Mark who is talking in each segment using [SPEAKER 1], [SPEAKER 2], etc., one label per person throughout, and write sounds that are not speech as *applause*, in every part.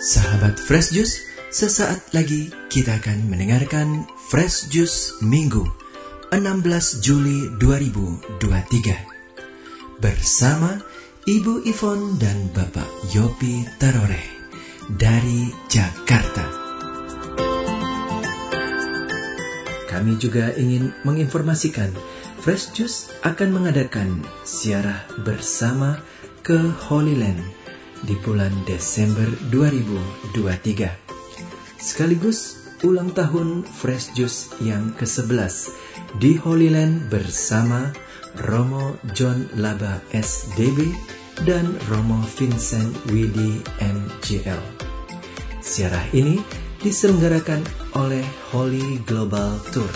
[SPEAKER 1] Sahabat Fresh Juice, sesaat lagi kita akan mendengarkan Fresh Juice Minggu 16 Juli 2023 bersama Ibu Ivon dan Bapak Yopi Tarore dari Jakarta. Kami juga ingin menginformasikan Fresh Juice akan mengadakan siarah bersama ke Holy Land di bulan Desember 2023. Sekaligus ulang tahun Fresh Juice yang ke-11 di Holy Land bersama Romo John Laba SDB dan Romo Vincent Widi MGL. Siarah ini diselenggarakan oleh Holy Global Tour.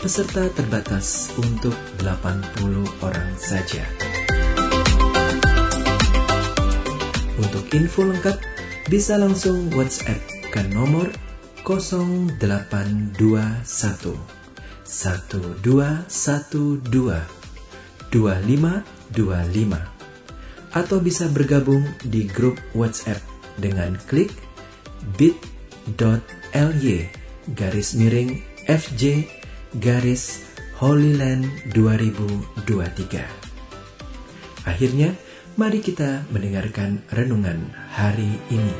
[SPEAKER 1] Peserta terbatas untuk 80 orang saja. Untuk info lengkap bisa langsung WhatsApp ke nomor 0821 1212 2525 atau bisa bergabung di grup WhatsApp dengan klik bit.ly garis miring FJ garis Holyland 2023. Akhirnya, mari kita mendengarkan renungan hari ini.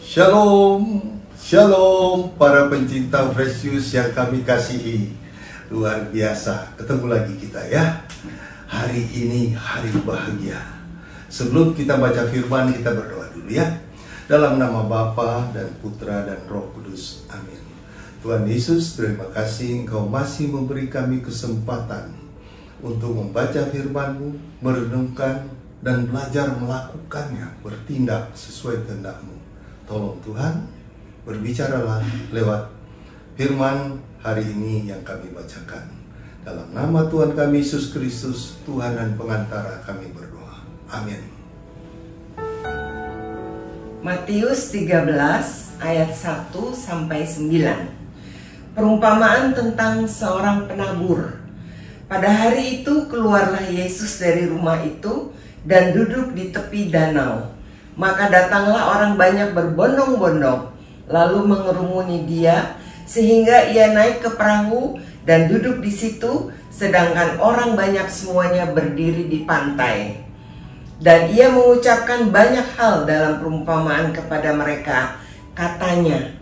[SPEAKER 2] Shalom, shalom para pencinta Juice yang kami kasihi. Luar biasa, ketemu lagi kita ya. Hari ini hari bahagia. Sebelum kita baca firman, kita berdoa dulu ya. Dalam nama Bapa dan Putra dan Roh Kudus. Amin. Tuhan Yesus, terima kasih Engkau masih memberi kami kesempatan untuk membaca firman-Mu, merenungkan, dan belajar melakukannya, bertindak sesuai kehendak-Mu. Tolong Tuhan, berbicaralah lewat firman hari ini yang kami bacakan. Dalam nama Tuhan kami Yesus Kristus, Tuhan dan pengantara kami berdoa. Amin.
[SPEAKER 3] Matius 13 ayat 1 sampai 9. Perumpamaan tentang seorang penabur. Pada hari itu keluarlah Yesus dari rumah itu dan duduk di tepi danau. Maka datanglah orang banyak berbondong-bondong, lalu mengerumuni dia, sehingga ia naik ke perahu dan duduk di situ, sedangkan orang banyak semuanya berdiri di pantai. Dan ia mengucapkan banyak hal dalam perumpamaan kepada mereka. Katanya,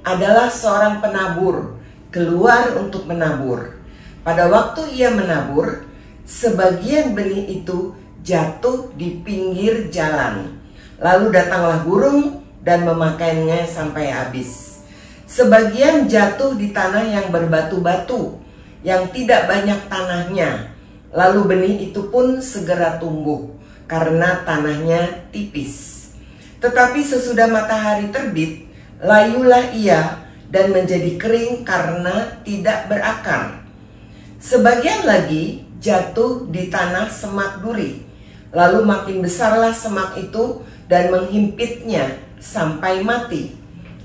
[SPEAKER 3] adalah seorang penabur, keluar untuk menabur. Pada waktu ia menabur, sebagian benih itu jatuh di pinggir jalan Lalu datanglah burung dan memakainya sampai habis. Sebagian jatuh di tanah yang berbatu-batu, yang tidak banyak tanahnya. Lalu benih itu pun segera tumbuh karena tanahnya tipis. Tetapi sesudah matahari terbit, layulah ia dan menjadi kering karena tidak berakar. Sebagian lagi jatuh di tanah semak duri. Lalu makin besarlah semak itu dan menghimpitnya sampai mati.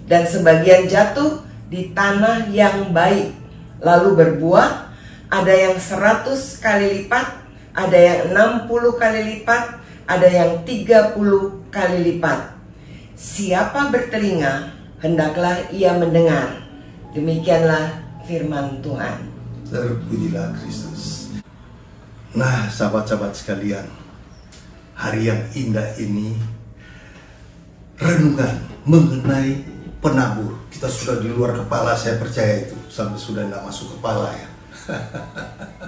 [SPEAKER 3] Dan sebagian jatuh di tanah yang baik, lalu berbuah, ada yang seratus kali lipat, ada yang enam puluh kali lipat, ada yang tiga puluh kali lipat. Siapa bertelinga, hendaklah ia mendengar. Demikianlah firman Tuhan.
[SPEAKER 2] Terpujilah Kristus. Nah, sahabat-sahabat sekalian, hari yang indah ini renungan mengenai penabur. Kita sudah di luar kepala, saya percaya itu sampai sudah tidak masuk kepala ya. *laughs*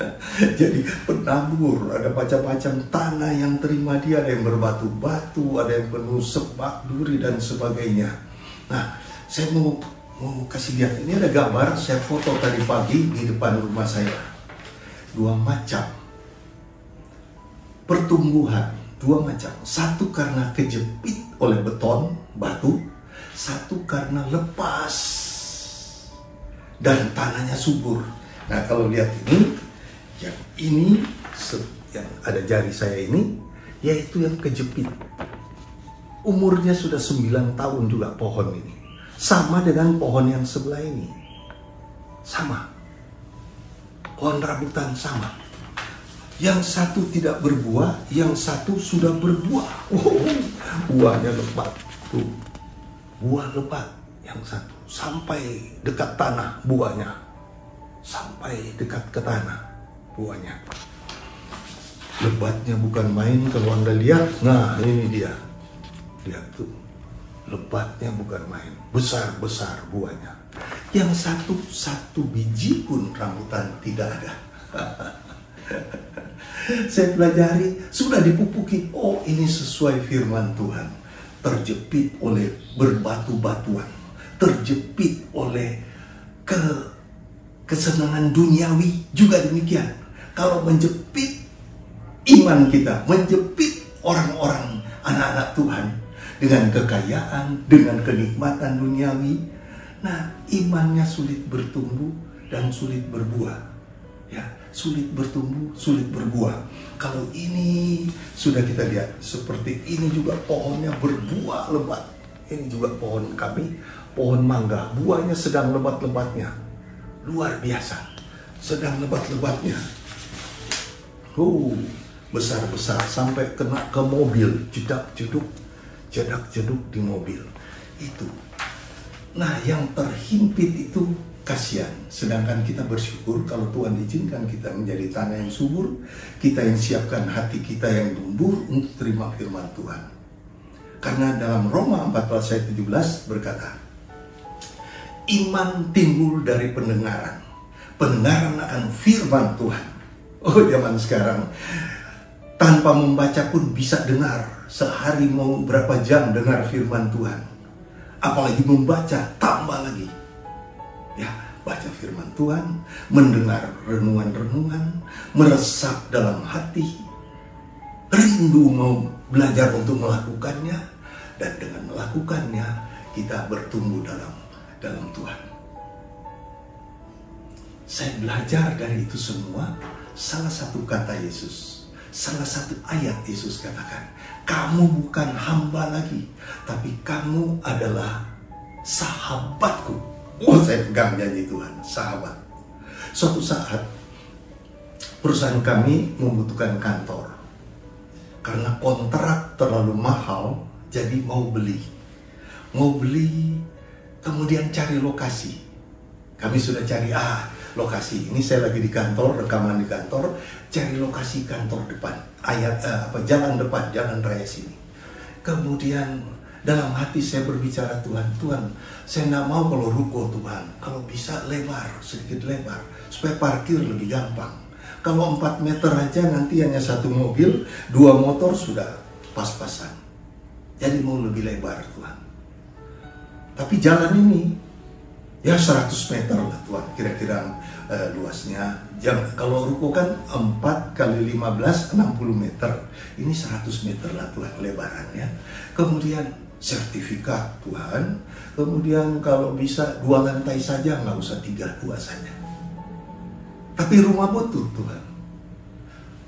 [SPEAKER 2] *laughs* Jadi penabur ada macam-macam tanah yang terima dia ada yang berbatu-batu, ada yang penuh sebak duri dan sebagainya. Nah, saya mau mau kasih lihat ini ada gambar saya foto tadi pagi di depan rumah saya. Dua macam pertumbuhan dua macam. Satu karena kejepit oleh beton, batu. Satu karena lepas. Dan tanahnya subur. Nah kalau lihat ini, yang ini, yang ada jari saya ini, yaitu yang kejepit. Umurnya sudah 9 tahun juga pohon ini. Sama dengan pohon yang sebelah ini. sama. Pohon rambutan sama. Yang satu tidak berbuah, yang satu sudah berbuah. Oh, *laughs* buahnya lebat. Tuh. Buah lebat yang satu sampai dekat tanah buahnya. Sampai dekat ke tanah buahnya. Lebatnya bukan main kalau Anda lihat. Nah, ini dia. Lihat tuh. Lebatnya bukan main. Besar-besar buahnya. Yang satu, satu biji pun rambutan tidak ada. *laughs* Saya pelajari, sudah dipupuki. Oh, ini sesuai firman Tuhan. Terjepit oleh berbatu-batuan. Terjepit oleh ke kesenangan duniawi juga demikian. Kalau menjepit iman kita, menjepit orang-orang anak-anak Tuhan dengan kekayaan, dengan kenikmatan duniawi, nah imannya sulit bertumbuh dan sulit berbuah. Ya, sulit bertumbuh, sulit berbuah. Kalau ini sudah kita lihat seperti ini juga pohonnya berbuah lebat. Ini juga pohon kami, pohon mangga, buahnya sedang lebat-lebatnya. Luar biasa. Sedang lebat-lebatnya. Oh, besar-besar sampai kena ke mobil, jedak-jeduk, jedak-jeduk di mobil. Itu. Nah, yang terhimpit itu kasihan. Sedangkan kita bersyukur kalau Tuhan izinkan kita menjadi tanah yang subur, kita yang siapkan hati kita yang tumbuh untuk terima firman Tuhan. Karena dalam Roma 14 ayat 17 berkata, Iman timbul dari pendengaran. Pendengaran akan firman Tuhan. Oh zaman sekarang, tanpa membaca pun bisa dengar. Sehari mau berapa jam dengar firman Tuhan. Apalagi membaca, tambah lagi. Ya, baca firman Tuhan, mendengar renungan-renungan, meresap dalam hati, rindu mau belajar untuk melakukannya, dan dengan melakukannya kita bertumbuh dalam dalam Tuhan. Saya belajar dari itu semua salah satu kata Yesus, salah satu ayat Yesus katakan, kamu bukan hamba lagi, tapi kamu adalah sahabatku. Oh, saya pegang janji Tuhan, sahabat. Suatu saat perusahaan kami membutuhkan kantor. Karena kontrak terlalu mahal, jadi mau beli. Mau beli, kemudian cari lokasi. Kami sudah cari, ah lokasi. Ini saya lagi di kantor, rekaman di kantor, cari lokasi kantor depan. Ayat eh, apa jalan depan, jalan raya sini. Kemudian dalam hati saya berbicara Tuhan, Tuhan, saya nggak mau kalau ruko Tuhan, kalau bisa lebar, sedikit lebar, supaya parkir lebih gampang. Kalau 4 meter aja nanti hanya satu mobil, dua motor sudah pas-pasan. Jadi mau lebih lebar Tuhan. Tapi jalan ini ya 100 meter lah Tuhan kira-kira uh, luasnya. Jam, kalau ruko kan 4 kali 15 60 meter. Ini 100 meter lah Tuhan lebarannya. Kemudian sertifikat Tuhan. Kemudian kalau bisa dua lantai saja nggak usah tiga dua saja. Tapi rumah butuh Tuhan.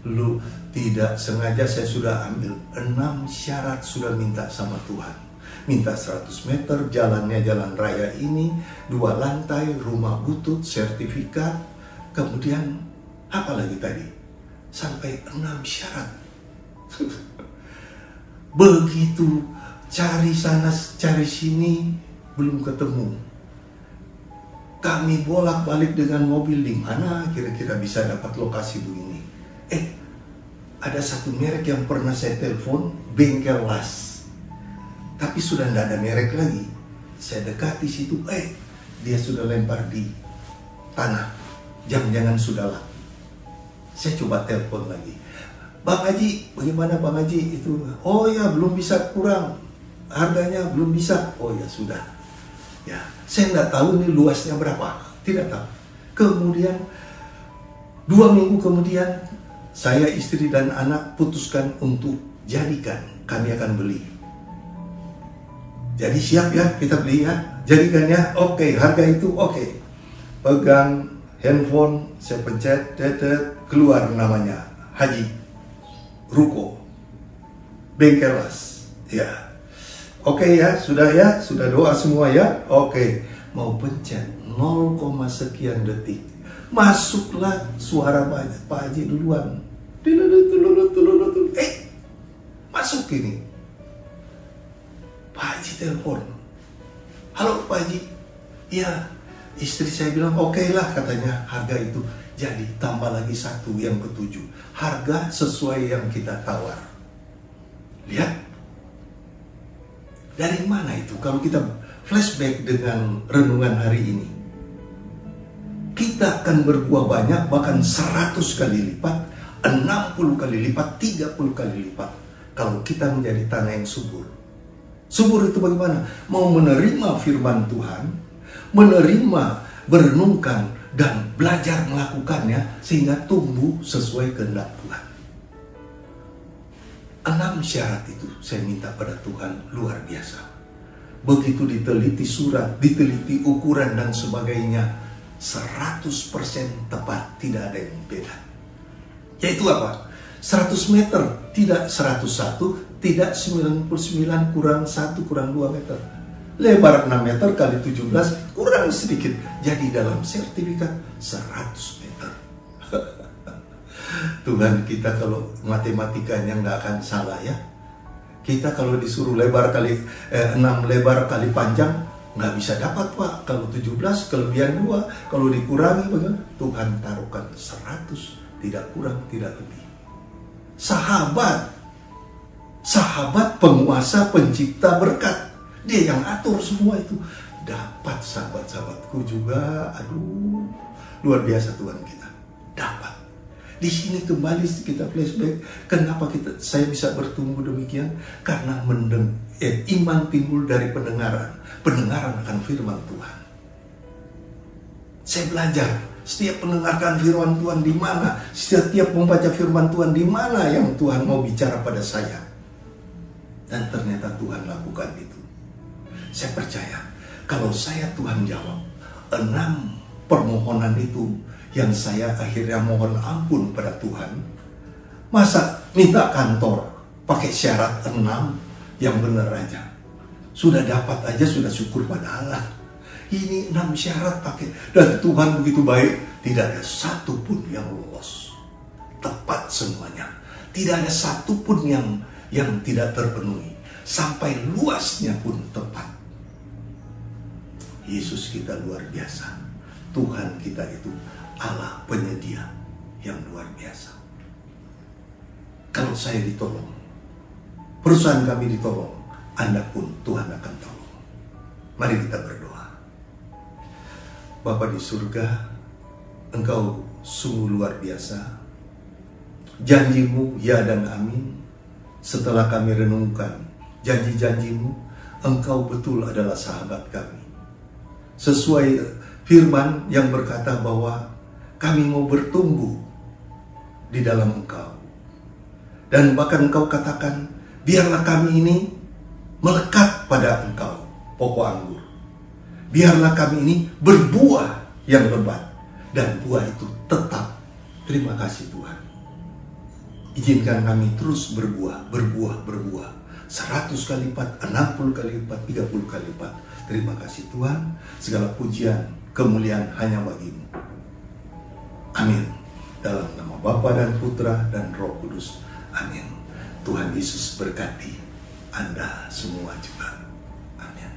[SPEAKER 2] Lu tidak sengaja saya sudah ambil enam syarat sudah minta sama Tuhan. Minta 100 meter jalannya jalan raya ini, dua lantai, rumah butut, sertifikat, kemudian apa lagi tadi? Sampai enam syarat. *laughs* Begitu cari sana, cari sini, belum ketemu kami bolak-balik dengan mobil di mana kira-kira bisa dapat lokasi begini. Eh, ada satu merek yang pernah saya telepon, bengkel las. Tapi sudah tidak ada merek lagi. Saya dekati situ, eh, dia sudah lempar di tanah. Jangan-jangan sudah lah. Saya coba telepon lagi. Bang Haji, bagaimana Bang Haji itu? Oh ya, belum bisa kurang. Harganya belum bisa. Oh ya, sudah. Ya, saya nggak tahu ini luasnya berapa, tidak tahu. Kemudian dua minggu kemudian saya istri dan anak putuskan untuk jadikan kami akan beli. Jadi siap ya kita beli ya, jadikan ya. Oke, harga itu oke. Pegang handphone, saya pencet, dedet, keluar namanya Haji Ruko Bengkelas. Ya, Oke ya, sudah ya, sudah doa semua ya. Oke, mau pencet 0, sekian detik. Masuklah suara Pak Haji duluan. Eh, masuk ini. Haji telepon. Halo Pak Haji. Iya, istri saya bilang oke lah katanya harga itu. Jadi tambah lagi satu yang ketujuh. Harga sesuai yang kita tawar. Lihat. Dari mana itu? Kalau kita flashback dengan renungan hari ini. Kita akan berbuah banyak bahkan 100 kali lipat, 60 kali lipat, 30 kali lipat. Kalau kita menjadi tanah yang subur. Subur itu bagaimana? Mau menerima firman Tuhan, menerima, berenungkan, dan belajar melakukannya sehingga tumbuh sesuai kehendak Tuhan. Enam syarat itu saya minta pada Tuhan luar biasa. Begitu diteliti surat, diteliti ukuran dan sebagainya, 100% tepat, tidak ada yang beda. Yaitu apa? 100 meter, tidak 101, tidak 99 kurang 1 kurang 2 meter. Lebar 6 meter kali 17 kurang sedikit. Jadi dalam sertifikat 100 meter. *laughs* Tuhan kita kalau matematikanya nggak akan salah ya. Kita kalau disuruh lebar kali eh, 6 lebar kali panjang nggak bisa dapat pak. Kalau 17 kelebihan 2 kalau dikurangi bagaimana? Tuhan taruhkan 100 tidak kurang tidak lebih. Sahabat sahabat penguasa pencipta berkat. Dia yang atur semua itu. Dapat sahabat-sahabatku juga. Aduh luar biasa Tuhan kita. Dapat. Di sini kembali kita flashback kenapa kita saya bisa bertumbuh demikian? Karena mendeng eh, iman timbul dari pendengaran. Pendengaran akan firman Tuhan. Saya belajar setiap mendengarkan firman Tuhan di mana? Setiap membaca firman Tuhan di mana yang Tuhan mau bicara pada saya dan ternyata Tuhan lakukan itu. Saya percaya kalau saya Tuhan jawab enam permohonan itu yang saya akhirnya mohon ampun pada Tuhan. Masa minta kantor pakai syarat enam yang benar aja. Sudah dapat aja sudah syukur pada Allah. Ini enam syarat pakai dan Tuhan begitu baik tidak ada satu pun yang lolos. Tepat semuanya. Tidak ada satu pun yang yang tidak terpenuhi. Sampai luasnya pun tepat. Yesus kita luar biasa. Tuhan kita itu Allah penyedia yang luar biasa. Kalau saya ditolong, perusahaan kami ditolong, Anda pun Tuhan akan tolong. Mari kita berdoa. Bapa di surga, Engkau sungguh luar biasa. Janjimu ya dan amin setelah kami renungkan janji-janjimu, engkau betul adalah sahabat kami. Sesuai firman yang berkata bahwa kami mau bertumbuh di dalam engkau. Dan bahkan engkau katakan, biarlah kami ini melekat pada engkau, pokok anggur. Biarlah kami ini berbuah yang lebat. Dan buah itu tetap. Terima kasih Tuhan. Izinkan kami terus berbuah, berbuah, berbuah. 100 kali lipat, 60 kali lipat, 30 kali lipat. Terima kasih Tuhan. Segala pujian, kemuliaan hanya bagimu. Amin. Dalam nama Bapa dan Putra dan Roh Kudus. Amin. Tuhan Yesus berkati Anda semua juga. Amin.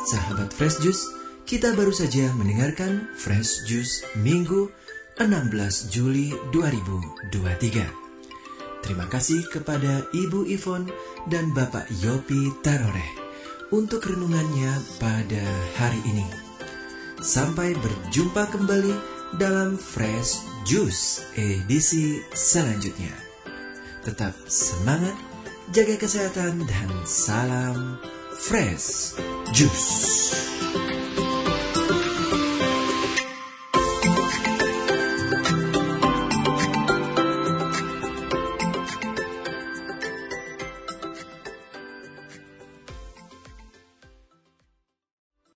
[SPEAKER 1] Sahabat Fresh Juice, kita baru saja mendengarkan Fresh Juice Minggu 16 Juli 2023. Terima kasih kepada Ibu Ivon dan Bapak Yopi Tarore untuk renungannya pada hari ini. Sampai berjumpa kembali dalam Fresh Juice edisi selanjutnya. Tetap semangat, jaga kesehatan, dan salam Fresh Juice.